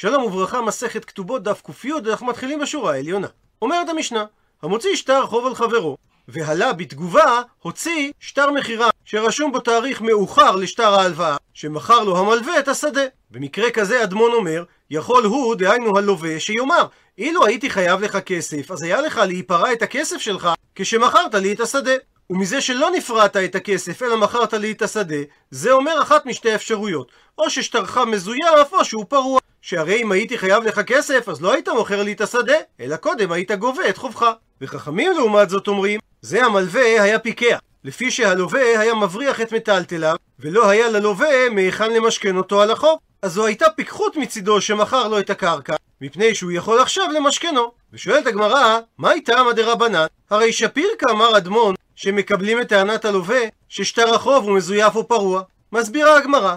שלום וברכה, מסכת כתובות דף ק"י, אנחנו מתחילים בשורה העליונה. אומרת המשנה, המוציא שטר חוב על חברו, והלה בתגובה הוציא שטר מכירה שרשום בו תאריך מאוחר לשטר ההלוואה, שמכר לו המלווה את השדה. במקרה כזה אדמון אומר, יכול הוא, דהיינו הלווה, שיאמר, אילו הייתי חייב לך כסף, אז היה לך להיפרע את הכסף שלך כשמכרת לי את השדה. ומזה שלא נפרעת את הכסף, אלא מכרת לי את השדה, זה אומר אחת משתי אפשרויות. או ששטרך מזויף, או שהוא פרוע. שהרי אם הייתי חייב לך כסף, אז לא היית מוכר לי את השדה, אלא קודם היית גובה את חובך. וחכמים לעומת זאת אומרים, זה המלווה היה פיקח. לפי שהלווה היה מבריח את מטלטליו, ולא היה ללווה מהיכן למשכן אותו על החוב. אז זו הייתה פיקחות מצידו שמכר לו את הקרקע, מפני שהוא יכול עכשיו למשכנו. ושואלת הגמרא, מה איתם הדרבנן? הרי שפיר כאמר אדמון, שמקבלים את טענת הלווה, ששטר החוב הוא מזויף או פרוע. מסבירה הגמרא,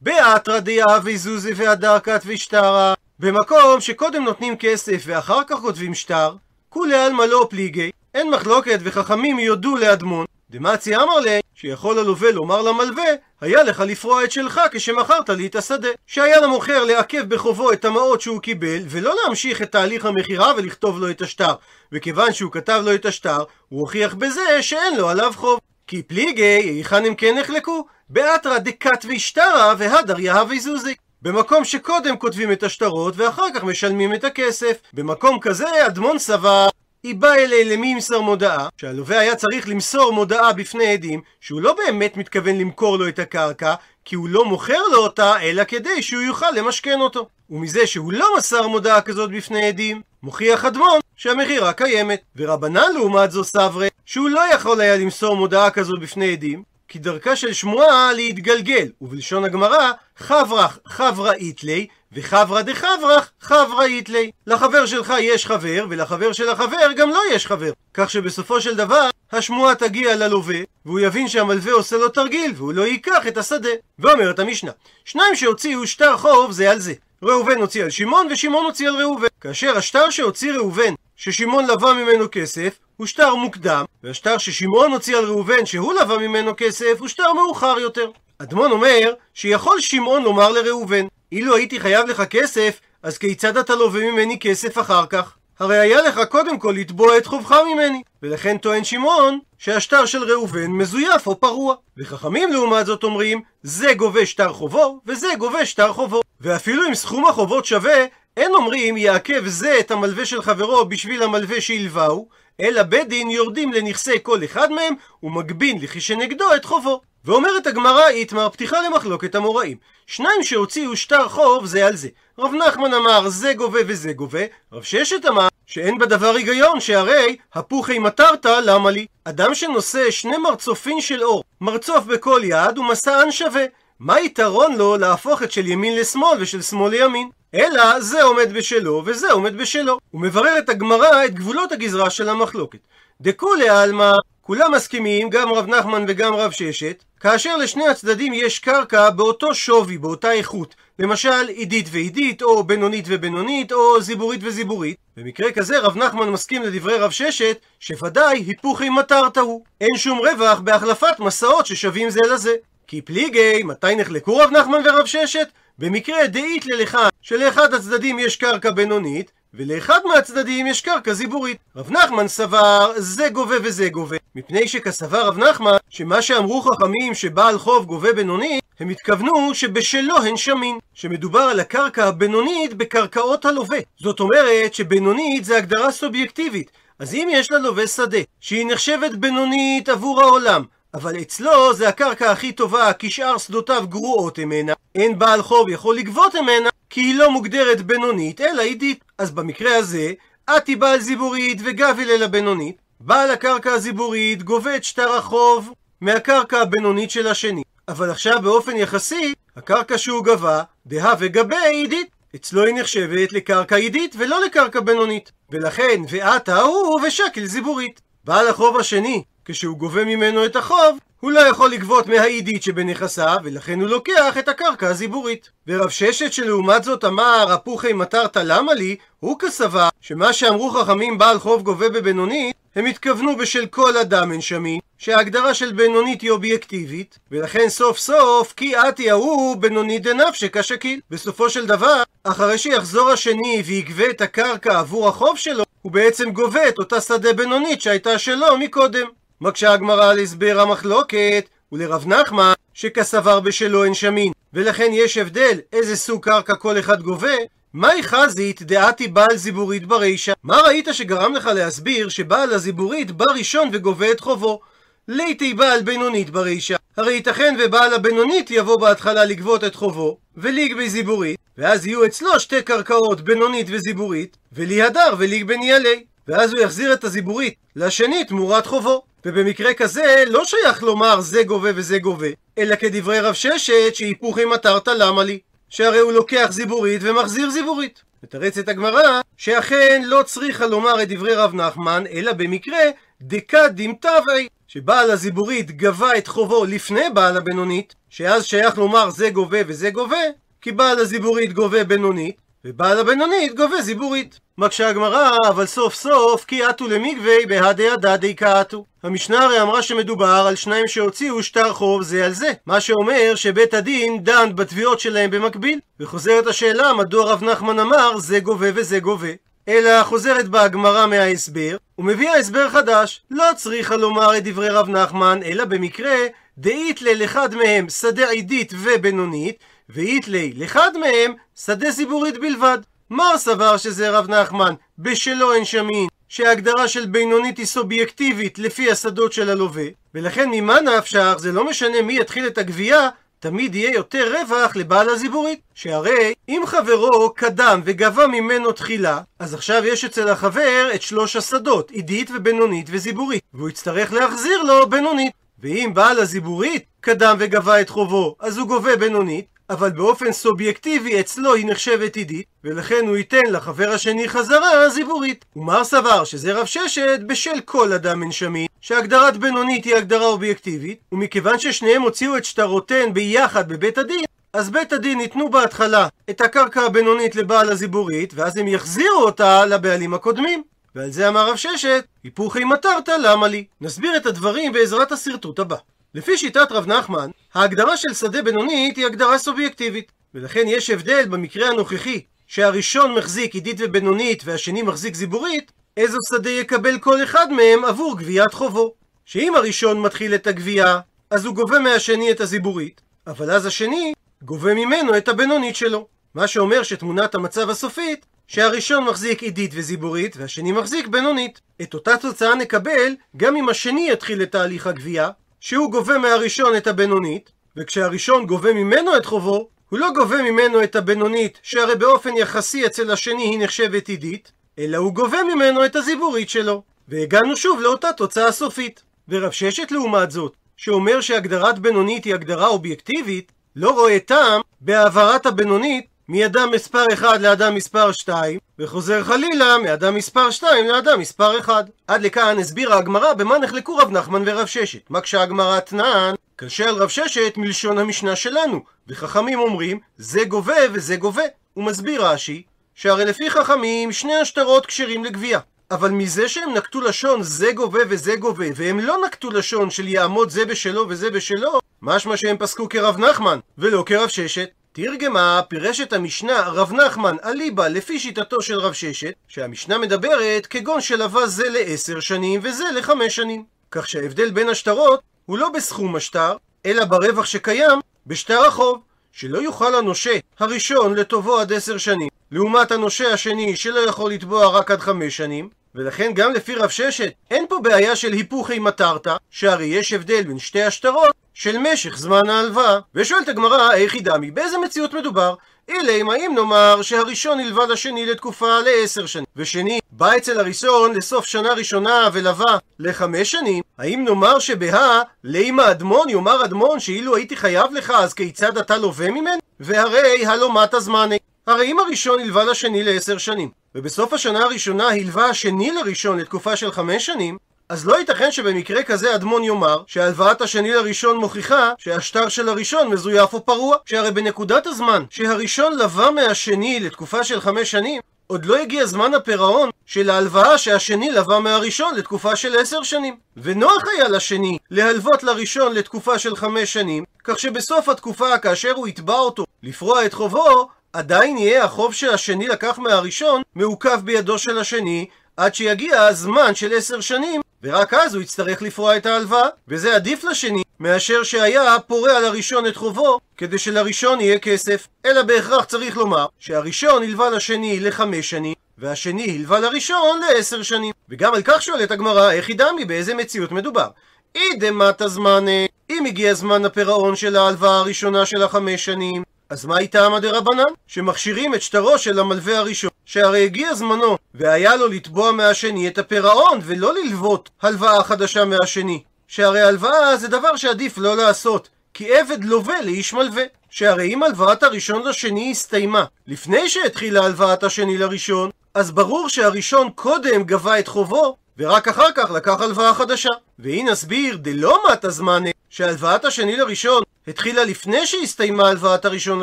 באתרא דיהבי זוזי והדר ושטרה, במקום שקודם נותנים כסף ואחר כך כותבים שטר, כולי עלמא לא פליגי, אין מחלוקת וחכמים יודו לאדמון, דמצי אמר לי, שיכול הלווה לומר למלווה, היה לך לפרוע את שלך כשמכרת לי את השדה. שהיה למוכר לעכב בחובו את המעות שהוא קיבל, ולא להמשיך את תהליך המכירה ולכתוב לו את השטר. וכיוון שהוא כתב לו את השטר, הוא הוכיח בזה שאין לו עליו חוב. כי פליגי, היכן הם כן נחלקו? באתרא דקת וישטרה והדר יהבי זוזי. במקום שקודם כותבים את השטרות ואחר כך משלמים את הכסף. במקום כזה אדמון סבר היא באה אלי למי ימסור מודעה, שהלווה היה צריך למסור מודעה בפני עדים, שהוא לא באמת מתכוון למכור לו את הקרקע, כי הוא לא מוכר לו אותה, אלא כדי שהוא יוכל למשכן אותו. ומזה שהוא לא מסר מודעה כזאת בפני עדים, מוכיח אדמון שהמכירה קיימת. ורבנן לעומת זו סברה, שהוא לא יכול היה למסור מודעה כזאת בפני עדים, כי דרכה של שמועה להתגלגל, ובלשון הגמרא, חברך חברה איתלי, וחברא דחברך חברה איתלי. לחבר שלך יש חבר, ולחבר של החבר גם לא יש חבר. כך שבסופו של דבר, השמועה תגיע ללווה, והוא יבין שהמלווה עושה לו תרגיל, והוא לא ייקח את השדה. ואומרת המשנה, שניים שהוציאו שטר חוב זה על זה. ראובן הוציא על שמעון, ושמעון הוציא על ראובן. כאשר השטר שהוציא ראובן, ששמעון לווה ממנו כסף, הוא שטר מוקדם, והשטר ששמעון הוציא על ראובן שהוא לווה ממנו כסף, הוא שטר מאוחר יותר. אדמון אומר שיכול שמעון לומר לראובן, אילו הייתי חייב לך כסף, אז כיצד אתה לווה ממני כסף אחר כך? הרי היה לך קודם כל לתבוע את חובך ממני. ולכן טוען שמעון שהשטר של ראובן מזויף או פרוע. וחכמים לעומת זאת אומרים, זה גובה שטר חובו, וזה גובה שטר חובו. ואפילו אם סכום החובות שווה, אין אומרים יעכב זה את המלווה של חברו בשביל המלווה שהלווהו, אלא בית דין יורדים לנכסי כל אחד מהם, ומגבין לכי שנגדו את חובו. ואומרת הגמרא איתמר פתיחה למחלוקת המוראים. שניים שהוציאו שטר חוב זה על זה. רב נחמן אמר זה גובה וזה גובה, רב ששת אמר שאין בדבר היגיון שהרי הפוכי מטרת למה לי? אדם שנושא שני מרצופין של אור, מרצוף בכל יד ומסען שווה. מה יתרון לו להפוך את של ימין לשמאל ושל שמאל לימין? אלא זה עומד בשלו וזה עומד בשלו. הוא מברר את הגמרא את גבולות הגזרה של המחלוקת. דכולי עלמא, כולם מסכימים, גם רב נחמן וגם רב ששת, כאשר לשני הצדדים יש קרקע באותו שווי, באותה איכות. למשל עידית ועידית, או בינונית ובינונית, או זיבורית וזיבורית. במקרה כזה רב נחמן מסכים לדברי רב ששת, שוודאי היפוכי מטרת הוא. אין שום רווח בהחלפת מסעות ששווים זה לזה. כי פליגי, מתי נחלקו רב נחמן ורב ששת? במקרה דאית ללכה שלאחד הצדדים יש קרקע בינונית, ולאחד מהצדדים יש קרקע זיבורית. רב נחמן סבר זה גובה וזה גובה, מפני שכסבר רב נחמן שמה שאמרו חכמים שבעל חוב גובה בינונית, הם התכוונו שבשלו הן שמין, שמדובר על הקרקע הבינונית בקרקעות הלווה. זאת אומרת שבינונית זה הגדרה סובייקטיבית. אז אם יש ללווה שדה, שהיא נחשבת בינונית עבור העולם, אבל אצלו זה הקרקע הכי טובה, כי שאר שדותיו גרועות ממנה. אין בעל חוב יכול לגבות ממנה, כי היא לא מוגדרת בינונית, אלא עידית. אז במקרה הזה, אתי בעל זיבורית וגביל אל הבינונית. בעל הקרקע הזיבורית גובה את שטר החוב מהקרקע הבינונית של השני. אבל עכשיו באופן יחסי, הקרקע שהוא גבה, דהה וגבי עידית. אצלו היא נחשבת לקרקע עידית ולא לקרקע בינונית. ולכן, ועתה הוא ושקל זיבורית. בעל החוב השני, כשהוא גובה ממנו את החוב, הוא לא יכול לגבות מהעידית שבנכסיו, ולכן הוא לוקח את הקרקע הזיבורית. ורב ששת שלעומת זאת אמר, הפוכי מטרת למה לי, הוא כסבה שמה שאמרו חכמים בעל חוב גובה בבינונית, הם התכוונו בשל כל אדם אין שמין, שההגדרה של בינונית היא אובייקטיבית, ולכן סוף סוף כי אתי ההוא בינונית דנפשי כשקיל. בסופו של דבר, אחרי שיחזור השני ויגבה את הקרקע עבור החוב שלו, הוא בעצם גובה את אותה שדה בינונית שהייתה שלו מקודם. מקשה הגמרא על הסבר המחלוקת, ולרב נחמן, שכסבר בשלו אין שמין, ולכן יש הבדל איזה סוג קרקע כל אחד גובה, מהי חזית דעתי בעל זיבורית ברישה? מה ראית שגרם לך להסביר שבעל הזיבורית בא ראשון וגובה את חובו? ליתי בעל בינונית ברישה. הרי ייתכן ובעל הבינונית יבוא בהתחלה לגבות את חובו, וליג בזיבורית, ואז יהיו אצלו שתי קרקעות בינונית וזיבורית, ולי הדר וליג בניאלי. ואז הוא יחזיר את הזיבורית לשני תמורת חובו. ובמקרה כזה לא שייך לומר זה גובה וזה גובה, אלא כדברי רב ששת שהיפוכי מטרת למה לי? שהרי הוא לוקח זיבורית ומחזיר זיבורית. מתרצת הגמרא שאכן לא צריכה לומר את דברי רב נחמן, אלא במקרה דקא דמתווי, שבעל הזיבורית גבה את חובו לפני בעל הבינונית, שאז שייך לומר זה גובה וזה גובה, כי בעל הזיבורית גובה בינונית, ובעל הבינונית גובה זיבורית. מקשה הגמרא, אבל סוף סוף כי עטו למקווה בהדי הדדי קעטו. המשנה הרי אמרה שמדובר על שניים שהוציאו שטר חוב זה על זה, מה שאומר שבית הדין דן בתביעות שלהם במקביל. וחוזרת השאלה מדוע רב נחמן אמר זה גובה וזה גובה. אלא חוזרת בה הגמרא מההסבר, ומביאה הסבר חדש. לא צריכה לומר את דברי רב נחמן, אלא במקרה דאית לאחד מהם שדה עידית ובינונית, ואית לי לאחד מהם שדה ציבורית בלבד. מר סבר שזה רב נחמן, בשלו אין שמין, שההגדרה של בינונית היא סובייקטיבית לפי השדות של הלווה, ולכן ממה נפשך זה לא משנה מי יתחיל את הגבייה, תמיד יהיה יותר רווח לבעל הזיבורית. שהרי אם חברו קדם וגבה ממנו תחילה, אז עכשיו יש אצל החבר את שלוש השדות, עידית ובינונית וזיבורית, והוא יצטרך להחזיר לו בינונית. ואם בעל הזיבורית קדם וגבה את חובו, אז הוא גובה בינונית, אבל באופן סובייקטיבי אצלו היא נחשבת עידית, ולכן הוא ייתן לחבר השני חזרה זיבורית. ומר סבר שזה רב ששת בשל כל אדם שמין, שהגדרת בינונית היא הגדרה אובייקטיבית, ומכיוון ששניהם הוציאו את שטרותיהן ביחד בבית הדין, אז בית הדין ייתנו בהתחלה את הקרקע הבינונית לבעל הזיבורית, ואז הם יחזירו אותה לבעלים הקודמים. ועל זה אמר רב ששת, היפוכי מטרת למה לי? נסביר את הדברים בעזרת השרטוט הבא. לפי שיטת רב נחמן, ההגדרה של שדה בינונית היא הגדרה סובייקטיבית, ולכן יש הבדל במקרה הנוכחי, שהראשון מחזיק עידית ובינונית והשני מחזיק זיבורית, איזו שדה יקבל כל אחד מהם עבור גביית חובו. שאם הראשון מתחיל את הגבייה, אז הוא גובה מהשני את הזיבורית, אבל אז השני גובה ממנו את הבינונית שלו. מה שאומר שתמונת המצב הסופית, שהראשון מחזיק עידית וזיבורית והשני מחזיק בינונית. את אותה תוצאה נקבל גם אם השני יתחיל את תהליך הגבייה, שהוא גובה מהראשון את הבינונית, וכשהראשון גובה ממנו את חובו, הוא לא גובה ממנו את הבינונית, שהרי באופן יחסי אצל השני היא נחשבת עידית, אלא הוא גובה ממנו את הזיבורית שלו. והגענו שוב לאותה תוצאה סופית. ורב ששת לעומת זאת, שאומר שהגדרת בינונית היא הגדרה אובייקטיבית, לא רואה טעם בהעברת הבינונית מאדם מספר 1 לאדם מספר 2, וחוזר חלילה מאדם מספר 2 לאדם מספר 1. עד לכאן הסבירה הגמרא במה נחלקו רב נחמן ורב ששת. מקשה הגמרא תנען, קשה על רב ששת מלשון המשנה שלנו, וחכמים אומרים זה גובה וזה גובה. הוא מסביר רש"י, שהרי לפי חכמים שני השטרות כשרים לגבייה. אבל מזה שהם נקטו לשון זה גובה וזה גובה, והם לא נקטו לשון של יעמוד זה בשלו וזה בשלו, משמע שהם פסקו כרב נחמן, ולא כרב ששת. תרגמה, פירש את המשנה רב נחמן אליבא לפי שיטתו של רב ששת, שהמשנה מדברת כגון שלווה זה לעשר שנים וזה לחמש שנים. כך שההבדל בין השטרות הוא לא בסכום השטר, אלא ברווח שקיים בשטר החוב, שלא יוכל הנושה הראשון לטובו עד עשר שנים, לעומת הנושה השני שלא יכול לתבוע רק עד חמש שנים, ולכן גם לפי רב ששת אין פה בעיה של היפוכי מטרתא, שהרי יש הבדל בין שתי השטרות של משך זמן ההלוואה. ושואלת הגמרא, היא דמי? באיזה מציאות מדובר? אלא האם נאמר שהראשון הלווה לשני לתקופה לעשר שנים, ושני בא אצל הראשון לסוף שנה ראשונה ולווה לחמש שנים, האם נאמר שבה לימה אדמון יאמר אדמון שאילו הייתי חייב לך אז כיצד אתה לווה ממנו? והרי הלא מטה זמני. הרי אם הראשון הלווה לשני לעשר שנים, ובסוף השנה הראשונה הלווה השני לראשון לתקופה של חמש שנים, אז לא ייתכן שבמקרה כזה אדמון יאמר שהלוואת השני לראשון מוכיחה שהשטר של הראשון מזויף או פרוע שהרי בנקודת הזמן שהראשון לווה מהשני לתקופה של חמש שנים עוד לא הגיע זמן הפירעון של ההלוואה שהשני לווה מהראשון לתקופה של עשר שנים. ונוח היה לשני להלוות לראשון לתקופה של חמש שנים, כך שבסוף התקופה, כאשר הוא יתבע אותו לפרוע את חובו, עדיין יהיה החוב שהשני לקח מהראשון מעוכב בידו של השני, עד שיגיע הזמן של עשר שנים, ורק אז הוא יצטרך לפרוע את ההלוואה, וזה עדיף לשני מאשר שהיה פורע לראשון את חובו, כדי שלראשון יהיה כסף. אלא בהכרח צריך לומר שהראשון הלווה לשני לחמש שנים, והשני הלווה לראשון לעשר שנים. וגם על כך שואלת הגמרא, איך ידעמי באיזה מציאות מדובר? אידמטה זמנה, אם הגיע זמן הפירעון של ההלוואה הראשונה של החמש שנים, אז מה איתה עמא דרבנן? שמכשירים את שטרו של המלווה הראשון, שהרי הגיע זמנו, והיה לו לתבוע מהשני את הפירעון, ולא ללוות הלוואה חדשה מהשני. שהרי הלוואה זה דבר שעדיף לא לעשות, כי עבד לווה לאיש מלווה. שהרי אם הלוואת הראשון לשני הסתיימה לפני שהתחילה הלוואת השני לראשון, אז ברור שהראשון קודם גבה את חובו, ורק אחר כך לקח הלוואה חדשה. והיא נסביר דלא מטה זמנה, שהלוואת השני לראשון התחילה לפני שהסתיימה הלוואת הראשון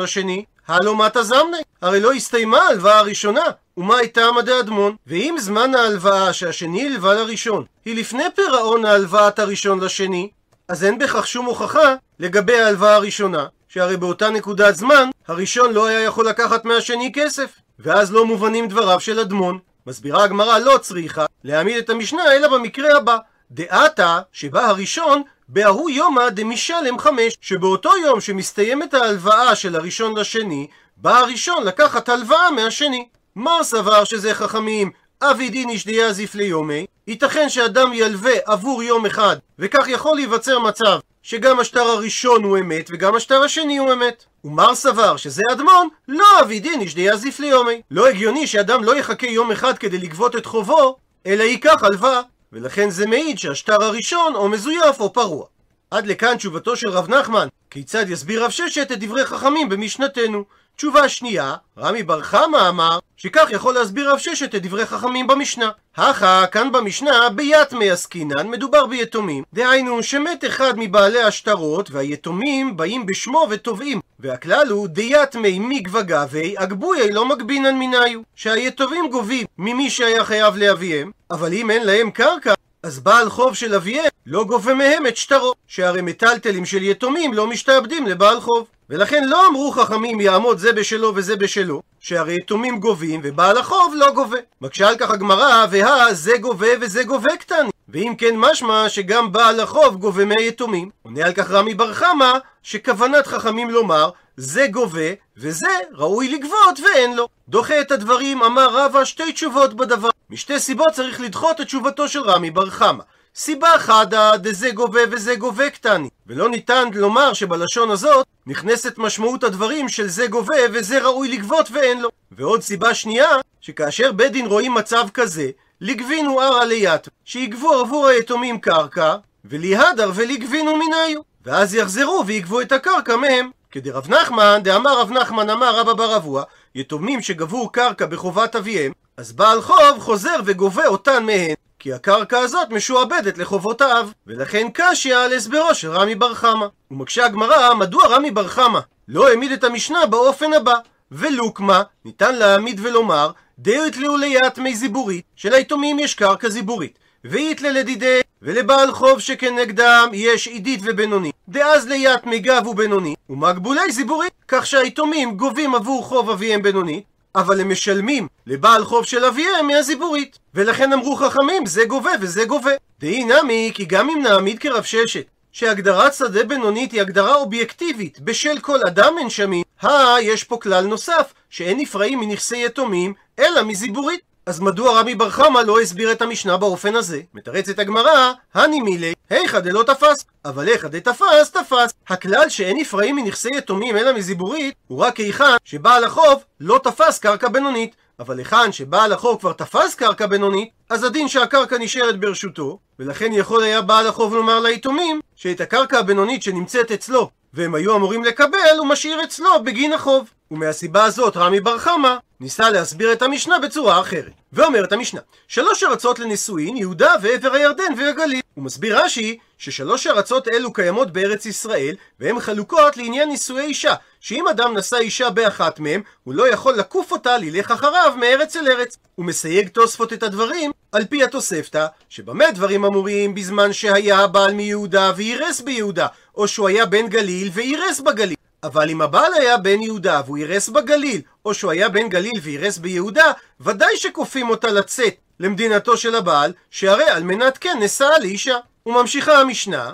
לשני, הלא מטה זמנה, הרי לא הסתיימה ההלוואה הראשונה, ומה הייתה מדי אדמון? ואם זמן ההלוואה שהשני הלווה לראשון היא לפני פירעון ההלוואת הראשון לשני, אז אין בכך שום הוכחה לגבי ההלוואה הראשונה, שהרי באותה נקודת זמן, הראשון לא היה יכול לקחת מהשני כסף, ואז לא מובנים דבריו של אדמון. מסבירה הגמרא לא צריכה להעמיד את המשנה אלא במקרה הבא, דעתה שבה הראשון בהוא יומא דמשלם חמש, שבאותו יום שמסתיימת ההלוואה של הראשון לשני, בא הראשון לקחת הלוואה מהשני. מר סבר שזה חכמים, אבי דין אישדיה זיף ליומי, ייתכן שאדם ילווה עבור יום אחד, וכך יכול להיווצר מצב שגם השטר הראשון הוא אמת וגם השטר השני הוא אמת. ומר סבר שזה אדמון, לא אבי דין אישדיה זיף ליומי. לא הגיוני שאדם לא יחכה יום אחד כדי לגבות את חובו, אלא ייקח הלוואה. ולכן זה מעיד שהשטר הראשון או מזויף או פרוע. עד לכאן תשובתו של רב נחמן, כיצד יסביר רב ששת את דברי חכמים במשנתנו. תשובה שנייה, רמי בר חמא אמר שכך יכול להסביר רב ששת את דברי חכמים במשנה. הכה, כאן במשנה, ביתמי עסקינן, מדובר ביתומים. דהיינו, שמת אחד מבעלי השטרות, והיתומים באים בשמו ותובעים. והכלל הוא דיתמי מגבה גבי, אגבויי לא מגבינן מניו. שהיתומים גובים ממי שהיה חייב לאביהם, אבל אם אין להם קרקע, אז בעל חוב של אביהם לא גובה מהם את שטרו, שהרי מטלטלים של יתומים לא משתעבדים לבעל חוב. ולכן לא אמרו חכמים יעמוד זה בשלו וזה בשלו, שהרי יתומים גובים ובעל החוב לא גובה. מקשה על כך הגמרא, והא זה גובה וזה גובה קטני. ואם כן משמע שגם בעל החוב גובה מהיתומים. עונה על כך רמי בר חמא, שכוונת חכמים לומר זה גובה, וזה ראוי לגבות ואין לו. דוחה את הדברים, אמר רבא שתי תשובות בדבר. משתי סיבות צריך לדחות את תשובתו של רמי בר חמא. סיבה חדה דזה גובה וזה גובה קטני. ולא ניתן לומר שבלשון הזאת נכנסת משמעות הדברים של זה גובה וזה ראוי לגבות ואין לו. ועוד סיבה שנייה, שכאשר בית דין רואים מצב כזה, לגבינו ערא ליאת, שיגבו עבור היתומים קרקע, וליהדר ולגבינו מניו. ואז יחזרו ויגבו את הקרקע מהם. כדרב נחמן, דאמר רב נחמן אמר רבא בר אבוה, יתומים שגבו קרקע בחובת אביהם, אז בעל חוב חוזר וגובה אותן מהן, כי הקרקע הזאת משועבדת לחובות האב, ולכן קשיא על הסברו של רמי בר חמא. ומקשה הגמרא, מדוע רמי בר חמא לא העמיד את המשנה באופן הבא? ולוקמה, ניתן להעמיד ולומר, דאית ליאת מי זיבורית, שליתומים יש קרקע זיבורית. ואית ללדידי, ולבעל חוב שכנגדם יש עידית ובינונית. דאז ליאת מגב ובינונית, ומקבולי זיבורית, כך שהיתומים גובים עבור חוב אביהם בינונית, אבל הם משלמים לבעל חוב של אביהם מהזיבורית. ולכן אמרו חכמים, זה גובה וזה גובה. דהי נמי, כי גם אם נעמיד כרב ששת, שהגדרת שדה בינונית היא הגדרה אובייקטיבית, בשל כל אדם אין שמין, הא, יש פה כלל נוסף, שאין נפרעים מנכסי יתומים, אלא מזיבורית. אז מדוע רמי בר חמא לא הסביר את המשנה באופן הזה? מתרצת הגמרא, הני מילי, היכא דלא תפס, אבל היכא דתפס, תפס. הכלל שאין נפרעים מנכסי יתומים אלא מזיבורית, הוא רק היכן שבעל החוב לא תפס קרקע בינונית. אבל היכן שבעל החוב כבר תפס קרקע בינונית, אז הדין שהקרקע נשארת ברשותו, ולכן יכול היה בעל החוב לומר ליתומים שאת הקרקע הבינונית שנמצאת אצלו והם היו אמורים לקבל, הוא משאיר אצלו בגין החוב. ומהסיבה הזאת רמי בר חמא ניסה להסביר את המשנה בצורה אחרת. ואומרת המשנה, שלוש ארצות לנישואין, יהודה ועבר הירדן והגליל. הוא מסביר רש"י ששלוש ארצות אלו קיימות בארץ ישראל והן חלוקות לעניין נישואי אישה שאם אדם נשא אישה באחת מהם הוא לא יכול לקוף אותה ללך אחריו מארץ אל ארץ הוא מסייג תוספות את הדברים על פי התוספתא שבמה דברים אמורים בזמן שהיה הבעל מיהודה ואירס ביהודה או שהוא היה בן גליל ואירס בגליל אבל אם הבעל היה בן יהודה והוא אירס בגליל, או שהוא היה בן גליל ואירס ביהודה, ודאי שכופים אותה לצאת למדינתו של הבעל, שהרי על מנת כן נשאה לאישה. וממשיכה המשנה,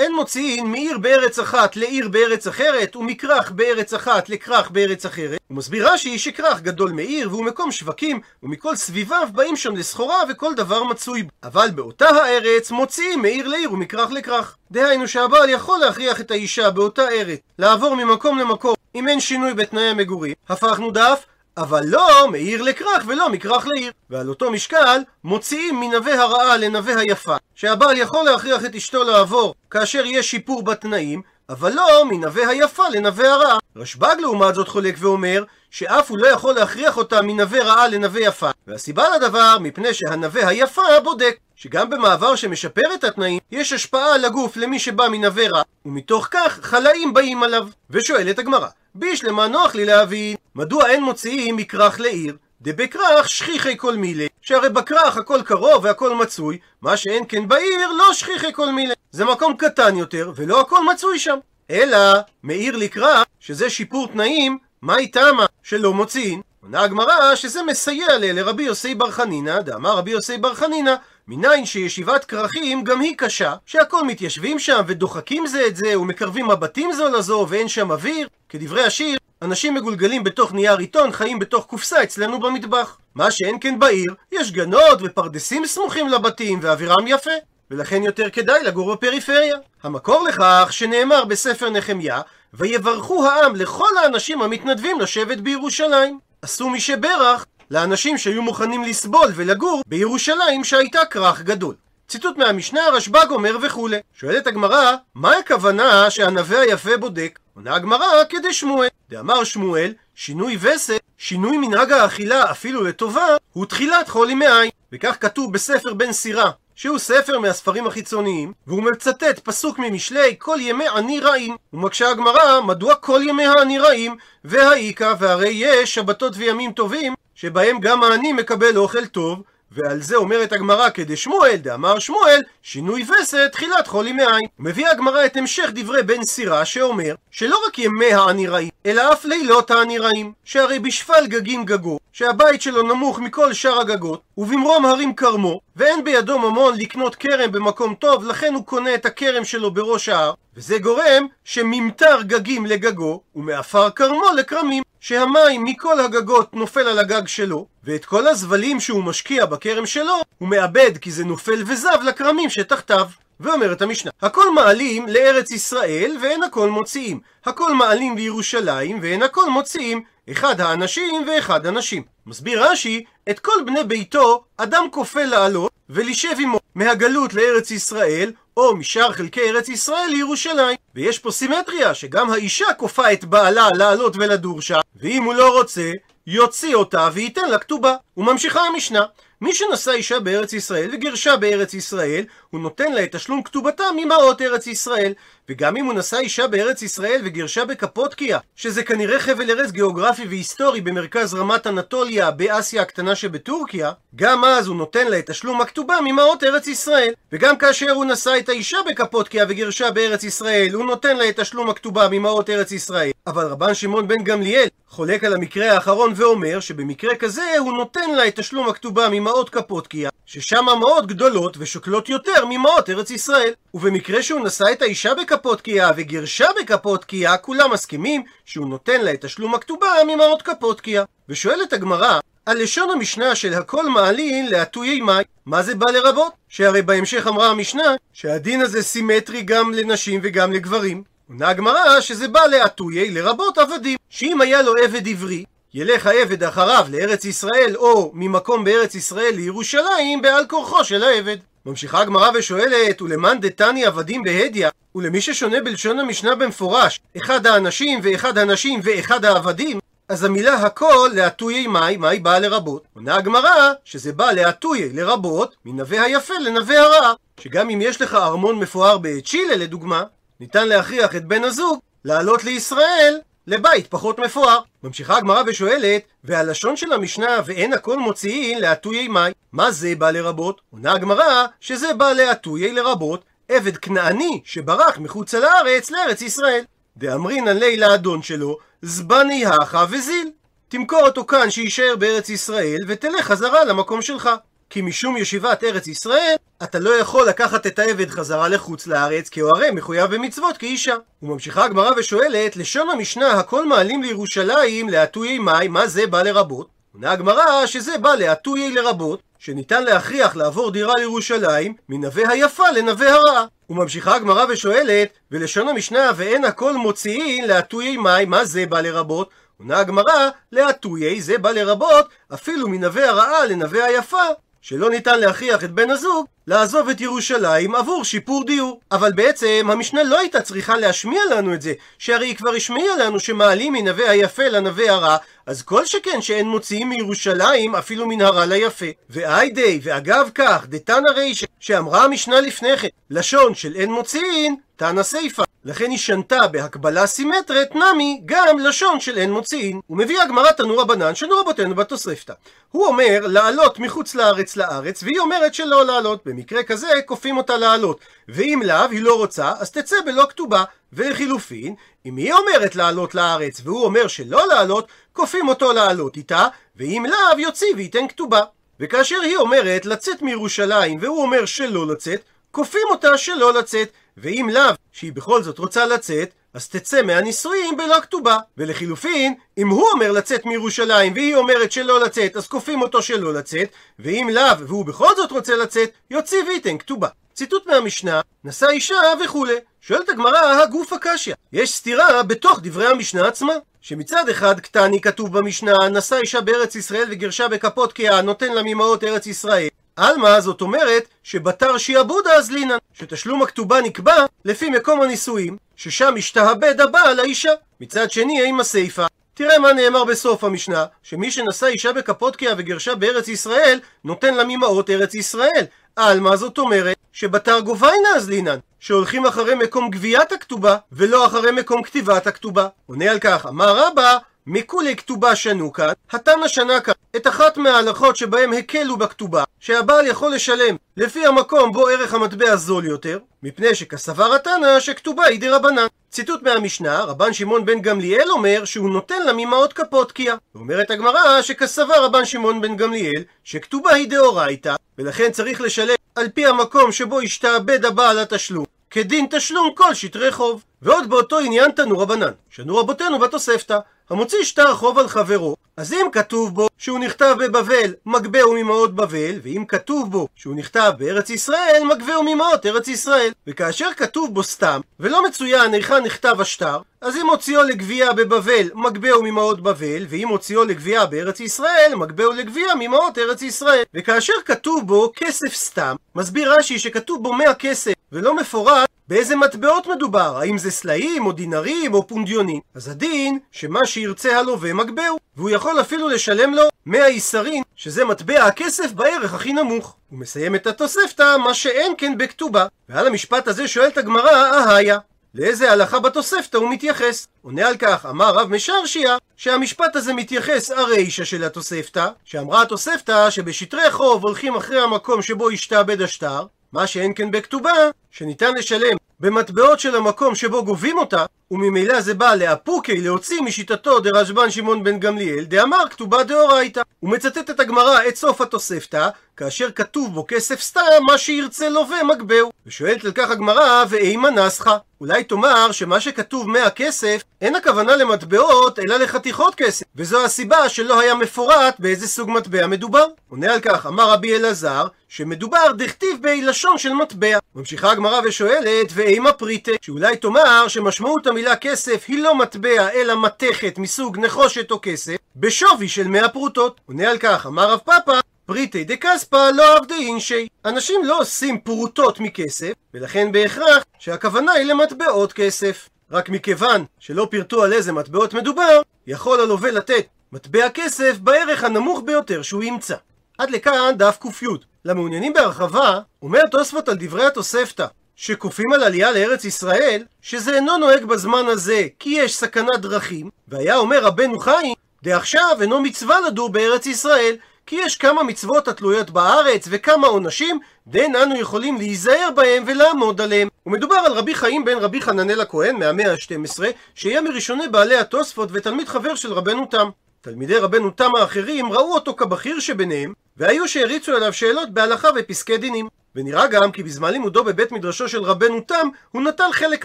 אין מוציאין מעיר בארץ אחת לעיר בארץ אחרת, ומכרך בארץ אחת לכרך בארץ אחרת. הוא מסביר רש"י שכרך גדול מעיר, והוא מקום שווקים, ומכל סביביו באים שם לסחורה וכל דבר מצוי. אבל באותה הארץ מוציאים מעיר לעיר ומכרך לכרך. דהיינו שהבעל יכול להכריח את האישה באותה ארץ לעבור ממקום למקום אם אין שינוי בתנאי המגורים. הפכנו דף, אבל לא מעיר לכרך ולא מכרך לעיר. ועל אותו משקל מוציאים מנווה הרעה לנווה היפה, שהבעל יכול להכריח את אשתו לעבור כאשר יש שיפור בתנאים, אבל לא מנווה היפה לנווה הרעה. רשב"ג לעומת זאת חולק ואומר שאף הוא לא יכול להכריח אותה מנווה רעה לנווה יפה. והסיבה לדבר מפני שהנווה היפה בודק שגם במעבר שמשפר את התנאים, יש השפעה על הגוף למי שבא מנווה רע, ומתוך כך חלאים באים עליו. ושואלת הגמרא, בישלמה נוח לי להבין, מדוע אין מוציאים מכרך לעיר? דבכרך שכיחי כל מילי, שהרי בכרך הכל קרוב והכל מצוי, מה שאין כן בעיר לא שכיחי כל מילי. זה מקום קטן יותר, ולא הכל מצוי שם. אלא, מעיר לכרך, שזה שיפור תנאים, מה איתמה שלא מוציאים? עונה הגמרא שזה מסייע לרבי יוסי בר חנינא, דאמר רבי יוסי בר חנינא, מניין שישיבת כרכים גם היא קשה, שהכל מתיישבים שם ודוחקים זה את זה ומקרבים מבטים זו לזו ואין שם אוויר. כדברי השיר, אנשים מגולגלים בתוך נייר עיתון חיים בתוך קופסה אצלנו במטבח. מה שאין כן בעיר, יש גנות ופרדסים סמוכים לבתים ואווירם יפה. ולכן יותר כדאי לגור בפריפריה. המקור לכך שנאמר בספר נחמיה, ויברכו העם לכל האנשים המתנדבים לשבת בירושלים. עשו מי שברך לאנשים שהיו מוכנים לסבול ולגור בירושלים שהייתה כרך גדול. ציטוט מהמשנה, רשב"ג אומר וכולי. שואלת הגמרא, מה הכוונה שהנווה היפה בודק? עונה הגמרא כדשמואל. דאמר שמואל, שינוי וסת, שינוי מנהג האכילה אפילו לטובה, הוא תחילת חולי מעין. וכך כתוב בספר בן סירה, שהוא ספר מהספרים החיצוניים, והוא מצטט פסוק ממשלי כל ימי עני רעים. ומקשה הגמרא, מדוע כל ימי העני רעים? והאיכא, והרי יש שבתות וימים טובים, שבהם גם העני מקבל אוכל טוב, ועל זה אומרת הגמרא כדשמואל, דאמר שמואל, שינוי וסת, תחילת חולי מעין. מביאה הגמרא את המשך דברי בן סירה, שאומר, שלא רק ימי העני רעים, אלא אף לילות העני רעים, שהרי בשפל גגים גגו, שהבית שלו נמוך מכל שאר הגגות, ובמרום הרים כרמו, ואין בידו ממון לקנות כרם במקום טוב, לכן הוא קונה את הכרם שלו בראש ההר, וזה גורם שממטר גגים לגגו, ומעפר כרמו לכרמים, שהמים מכל הגגות נופל על הגג שלו, ואת כל הזבלים שהוא משקיע בכרם שלו, הוא מאבד כי זה נופל וזב לכרמים שתחתיו. ואומרת המשנה, הכל מעלים לארץ ישראל ואין הכל מוציאים. הכל מעלים לירושלים ואין הכל מוציאים. אחד האנשים ואחד הנשים. מסביר רש"י, את כל בני ביתו אדם כופה לעלות ולשב עמו מהגלות לארץ ישראל או משאר חלקי ארץ ישראל לירושלים. ויש פה סימטריה שגם האישה כופה את בעלה לעלות ולדור שם, ואם הוא לא רוצה, יוציא אותה וייתן לה כתובה. וממשיכה המשנה, מי שנשא אישה בארץ ישראל וגירשה בארץ ישראל, הוא נותן לה את תשלום כתובתה ממעות ארץ ישראל. וגם אם הוא נשא אישה בארץ ישראל וגירשה בקפוטקיה, שזה כנראה חבל ארץ גיאוגרפי והיסטורי במרכז רמת אנטוליה באסיה הקטנה שבטורקיה, גם אז הוא נותן לה את תשלום הכתובה ממעות ארץ ישראל. וגם כאשר הוא נשא את האישה בקפוטקיה וגירשה בארץ ישראל, הוא נותן לה את תשלום הכתובה ממעות ארץ ישראל. אבל רבן שמעון בן גמליאל חולק על המקרה האחרון ואומר שבמקרה כזה הוא נותן לה את תשלום הכתובה ממעות קפוטקיה, ששם המעות גדולות ושוקלות יותר ממעות ארץ ישראל. ובמקרה שהוא נשא את האישה בקפוטקיה וגירשה בקפוטקיה, כולם מסכימים שהוא נותן לה את תשלום הכתובה ממעות קפוטקיה. ושואלת הגמרא, על לשון המשנה של הכל מעלין להטויי מאי, מה זה בא לרבות? שהרי בהמשך אמרה המשנה שהדין הזה סימטרי גם לנשים וגם לגברים. עונה הגמרא שזה בא להטויי לרבות עבדים, שאם היה לו עבד עברי, ילך העבד אחריו לארץ ישראל או ממקום בארץ ישראל לירושלים בעל כורחו של העבד. ממשיכה הגמרא ושואלת, ולמאן דתני עבדים בהדיא, ולמי ששונה בלשון המשנה במפורש, אחד האנשים ואחד הנשים ואחד העבדים, אז המילה הכל להטויי מאי, מאי באה לרבות. עונה הגמרא שזה בא להטויי לרבות מנווה היפה לנווה הרעה. שגם אם יש לך ארמון מפואר בצ'ילה לדוגמה, ניתן להכריח את בן הזוג לעלות לישראל לבית פחות מפואר. ממשיכה הגמרא ושואלת, והלשון של המשנה ואין הכל מוציאין להטויי מאי, מה זה בא לרבות? עונה הגמרא שזה בא להטויי לרבות עבד כנעני שברח מחוץ לארץ לארץ ישראל. דאמרינן לי לאדון שלו, זבני הכה וזיל. תמכור אותו כאן שיישאר בארץ ישראל ותלך חזרה למקום שלך. כי משום ישיבת ארץ ישראל, אתה לא יכול לקחת את העבד חזרה לחוץ לארץ, כי הוא הרי מחויב במצוות כאישה. וממשיכה הגמרא ושואלת, לשון המשנה הכל מעלים לירושלים להטויי מאי, מה זה בא לרבות? עונה הגמרא שזה בא להטויי לרבות, שניתן להכריח לעבור דירה לירושלים מנווה היפה לנווה הרעה. וממשיכה הגמרא ושואלת, ולשון המשנה ואין הכל מוציאין להטויי מאי, מה זה בא לרבות? עונה הגמרא, להטויי זה בא לרבות אפילו מנווה הרעה לנווה היפה, שלא ניתן להכריח את בן הזוג לעזוב את ירושלים עבור שיפור דיור. אבל בעצם המשנה לא הייתה צריכה להשמיע לנו את זה, שהרי היא כבר השמיעה לנו שמעלים מנווה היפה לנווה הרע, אז כל שכן שאין מוציאים מירושלים אפילו מן הרע ליפה. ואיידי, ואגב כך, דתנא רישא, שאמרה המשנה לפני כן, לשון של אין מוציאין, תנא סיפא. לכן היא שנתה בהקבלה סימטרית נמי גם לשון של אין מוציאין. ומביאה הגמרא תנו רבנן שנו רבותינו בתוספתא. הוא אומר לעלות מחוץ לארץ לארץ, והיא אומרת שלא לעלות. במקרה כזה כופים אותה לעלות. ואם לאו היא לא רוצה, אז תצא בלא כתובה. ולחילופין, אם היא אומרת לעלות לארץ והוא אומר שלא לעלות, כופים אותו לעלות איתה, ואם לאו יוציא וייתן כתובה. וכאשר היא אומרת לצאת מירושלים והוא אומר שלא לצאת, כופים אותה שלא לצאת, ואם לאו שהיא בכל זאת רוצה לצאת, אז תצא מהנישואים בלא כתובה. ולחילופין, אם הוא אומר לצאת מירושלים והיא אומרת שלא לצאת, אז כופים אותו שלא לצאת, ואם לאו והוא בכל זאת רוצה לצאת, יוציא וייתן כתובה. ציטוט מהמשנה, נשא אישה וכולי. שואלת הגמרא, הגוף הקשיא. יש סתירה בתוך דברי המשנה עצמה. שמצד אחד קטני כתוב במשנה, נשא אישה בארץ ישראל וגירשה בכפות קאה, נותן לה ממעות ארץ ישראל. עלמא זאת אומרת שבתר שיעבודה אז לינן, שתשלום הכתובה נקבע לפי מקום הנישואים, ששם השתעבד הבעל לאישה. מצד שני, האם הסיפא? תראה מה נאמר בסוף המשנה, שמי שנשא אישה בכפות קאה וגירשה בארץ ישראל, נותן לה ממעות ארץ ישראל. עלמא זאת אומרת שבתר גוביינה אז לינן, שהולכים אחרי מקום גביית הכתובה, ולא אחרי מקום כתיבת הכתובה. עונה על כך, אמר רבא, מכולי כתובה שנו כאן, התנא שנה כאן את אחת מההלכות שבהם הקלו בכתובה, שהבעל יכול לשלם לפי המקום בו ערך המטבע זול יותר, מפני שכסבר התנא שכתובה היא דרבנן. ציטוט מהמשנה, רבן שמעון בן גמליאל אומר שהוא נותן לה ממעות כפות ואומרת הגמרא שכסבר רבן שמעון בן גמליאל שכתובה היא דאורייתא, ולכן צריך לשלם על פי המקום שבו השתעבד הבעל התשלום. כדין תשלום כל שטרי חוב. ועוד באותו עניין תנו רבנן, שנו רבותינו בתוספתא, המוציא שטר חוב על חברו, אז אם כתוב בו שהוא נכתב בבבל, מגבהו ממעות בבל, ואם כתוב בו שהוא נכתב בארץ ישראל, מגבהו ממעות ארץ ישראל. וכאשר כתוב בו סתם, ולא מצוין היכן נכתב השטר, אז אם הוציאו לגבייה בבבל, מגבהו ממעות בבל, ואם הוציאו לגבייה בארץ ישראל, מגבהו לגבייה ממעות ארץ ישראל. וכאשר כתוב בו כסף סתם, מסביר רש"י שכתוב בו 100 כסף, ולא מפורט באיזה מטבעות מדובר, האם זה סלעים או דינרים או פונדיונים. אז הדין, שמה שירצה הלווה מגבהו, והוא יכול אפילו לשלם לו 100 איסרין, שזה מטבע הכסף בערך הכי נמוך. הוא מסיים את התוספתא, מה שאין כן בכתובה. ועל המשפט הזה שואלת הגמרא, אהיה. לאיזה הלכה בתוספתא הוא מתייחס? עונה על כך, אמר רב משרשיה, שהמשפט הזה מתייחס הרישא של התוספתא, שאמרה התוספתא שבשטרי חוב הולכים אחרי המקום שבו השתעבד השטר, מה שאין כן בכתובה, שניתן לשלם במטבעות של המקום שבו גובים אותה, וממילא זה בא לאפוקי להוציא משיטתו דרשב"ן שמעון בן גמליאל, דאמר כתובה דאורייתא. הוא מצטט את הגמרא את סוף התוספתא, כאשר כתוב בו כסף סתם, מה שירצה לווה מגבהו. ושואלת על כך הגמרא, ואימה נסחה. אולי תאמר שמה שכתוב מהכסף, אין הכוונה למטבעות, אלא לחתיכות כסף. וזו הסיבה שלא היה מפורט באיזה סוג מטבע מדובר. עונה על כך, אמר רבי אלעזר, שמדובר דכתיב בלשון של מטבע. ממשיכה הגמרא ושואלת, ואימה פריטה, שאולי תאמר שמשמעות המילה כסף היא לא מטבע, אלא מתכת מסוג נחושת או כסף, בשווי של 100 פרוטות. עונה על כך, אמר רב פאפא, פריטי דקספא לא עבדי אינשי. אנשים לא עושים פרוטות מכסף, ולכן בהכרח שהכוונה היא למטבעות כסף. רק מכיוון שלא פירטו על איזה מטבעות מדובר, יכול הלווה לתת מטבע כסף בערך הנמוך ביותר שהוא ימצא. עד לכאן דף ק"י. למעוניינים בהרחבה, אומר תוספות על דברי התוספתא, שכופים על עלייה לארץ ישראל, שזה אינו נוהג בזמן הזה, כי יש סכנת דרכים, והיה אומר רבנו חיים, דעכשיו אינו מצווה לדור בארץ ישראל, כי יש כמה מצוות התלויות בארץ וכמה עונשים, דין אנו יכולים להיזהר בהם ולעמוד עליהם. ומדובר על רבי חיים בן רבי חננאל הכהן מהמאה ה-12, שיהיה מראשוני בעלי התוספות ותלמיד חבר של רבנו תם. תלמידי רבנו תם האחרים ראו אותו כבכיר שביניהם, והיו שהריצו עליו שאלות בהלכה ופסקי דינים. ונראה גם כי בזמן לימודו בבית מדרשו של רבנו תם, הוא נטל חלק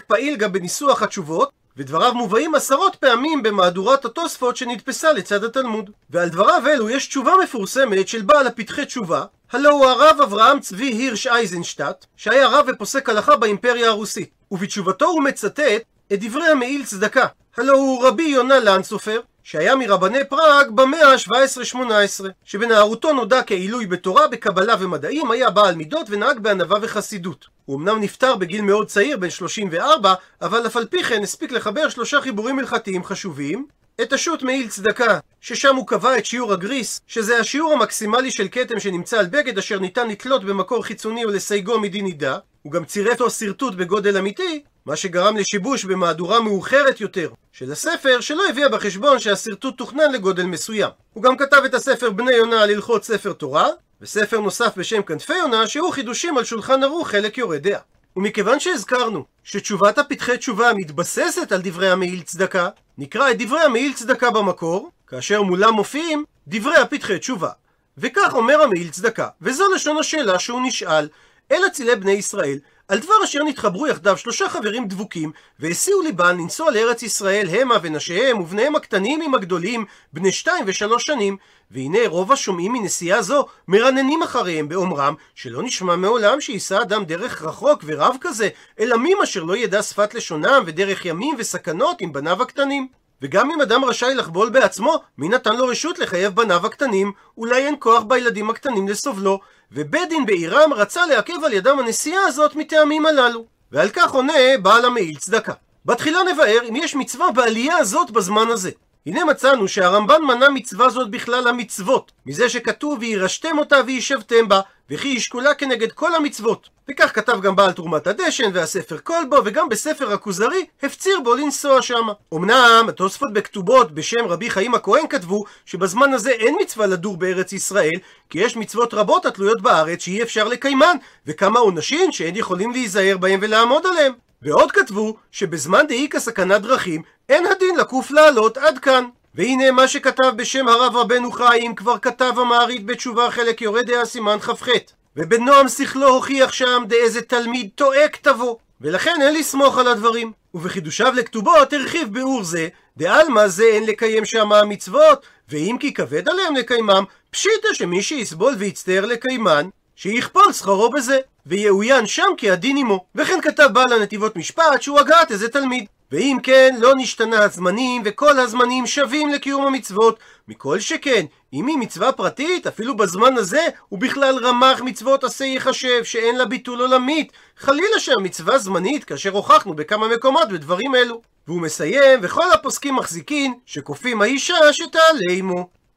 פעיל גם בניסוח התשובות, ודבריו מובאים עשרות פעמים במהדורת התוספות שנדפסה לצד התלמוד. ועל דבריו אלו יש תשובה מפורסמת של בעל הפתחי תשובה, הלא הוא הרב אברהם צבי הירש אייזנשטט, שהיה רב ופוסק הלכה באימפריה הרוסית. ובתשובתו הוא מצטט את דברי המעיל צדקה, הלא הוא רבי יונה לנצופר, שהיה מרבני פראג במאה ה-17-18, שבנערותו נודע כעילוי בתורה, בקבלה ומדעים, היה בעל מידות ונהג בענווה וחסידות. הוא אמנם נפטר בגיל מאוד צעיר, בן 34, אבל אף על פי כן הספיק לחבר שלושה חיבורים הלכתיים חשובים, את השו"ת מעיל צדקה, ששם הוא קבע את שיעור הגריס, שזה השיעור המקסימלי של כתם שנמצא על בגד אשר ניתן לתלות במקור חיצוני ולסייגו מדין נידה, הוא גם צירף לו שרטוט בגודל אמיתי, מה שגרם לשיבוש במהדורה מאוחרת יותר של הספר, שלא הביאה בחשבון שהשרטוט תוכנן לגודל מסוים. הוא גם כתב את הספר בני יונה על הלכות ספר תורה, וספר נוסף בשם כנפי יונה, שהוא חידושים על שולחן ערוך חלק יורה דעה. ומכיוון שהזכרנו שתשובת הפתחי תשובה מתבססת על דברי המעיל צדקה, נקרא את דברי המעיל צדקה במקור, כאשר מולם מופיעים דברי הפתחי תשובה. וכך אומר המעיל צדקה, וזו לשון השאלה שהוא נשאל, אל אצילי בני ישראל, על דבר אשר נתחברו יחדיו שלושה חברים דבוקים, והסיעו ליבן לנסוע לארץ ישראל המה ונשיהם ובניהם הקטנים עם הגדולים, בני שתיים ושלוש שנים, והנה רוב השומעים מנסיעה זו מרננים אחריהם באומרם שלא נשמע מעולם שייסע אדם דרך רחוק ורב כזה, אל עמים אשר לא ידע שפת לשונם ודרך ימים וסכנות עם בניו הקטנים. וגם אם אדם רשאי לחבול בעצמו, מי נתן לו רשות לחייב בניו הקטנים? אולי אין כוח בילדים הקטנים לסובלו. ובית דין בעירם רצה לעכב על ידם הנסיעה הזאת מטעמים הללו. ועל כך עונה בעל המעיל צדקה. בתחילה נבהר אם יש מצווה בעלייה הזאת בזמן הזה. הנה מצאנו שהרמב"ן מנה מצווה זאת בכלל המצוות, מזה שכתוב וירשתם אותה וישבתם בה, וכי ישקולה כנגד כל המצוות. וכך כתב גם בעל תרומת הדשן והספר כלבו, וגם בספר הכוזרי הפציר בו לנסוע שמה. אמנם התוספות בכתובות בשם רבי חיים הכהן כתבו שבזמן הזה אין מצווה לדור בארץ ישראל, כי יש מצוות רבות התלויות בארץ שאי אפשר לקיימן, וכמה עונשים שאין יכולים להיזהר בהם ולעמוד עליהם. ועוד כתבו שבזמן דאיכא סכנת דרכים אין הדין לקוף לעלות עד כאן. והנה מה שכתב בשם הרב רבנו חיים כבר כתב המעריד בתשובה חלק יורד דעה סימן כ"ח. ובנועם שכלו הוכיח שם דאיזה תלמיד טועה כתבו ולכן אין לסמוך על הדברים. ובחידושיו לכתובות הרחיב ביאור זה דעלמא זה אין לקיים שם המצוות ואם כי כבד עליהם לקיימם פשיטא שמי שיסבול ויצטער לקיימן שיכפול שכרו בזה ויאוין שם כי הדין עמו וכן כתב בעל הנתיבות משפט שהוא הגעת איזה תלמיד ואם כן, לא נשתנה הזמנים, וכל הזמנים שווים לקיום המצוות. מכל שכן, אם היא מצווה פרטית, אפילו בזמן הזה, הוא בכלל רמ"ח מצוות עשה ייחשב, שאין לה ביטול עולמית. חלילה שהמצווה זמנית, כאשר הוכחנו בכמה מקומות בדברים אלו. והוא מסיים, וכל הפוסקים מחזיקין, שכופים האישה שתעלה עמו.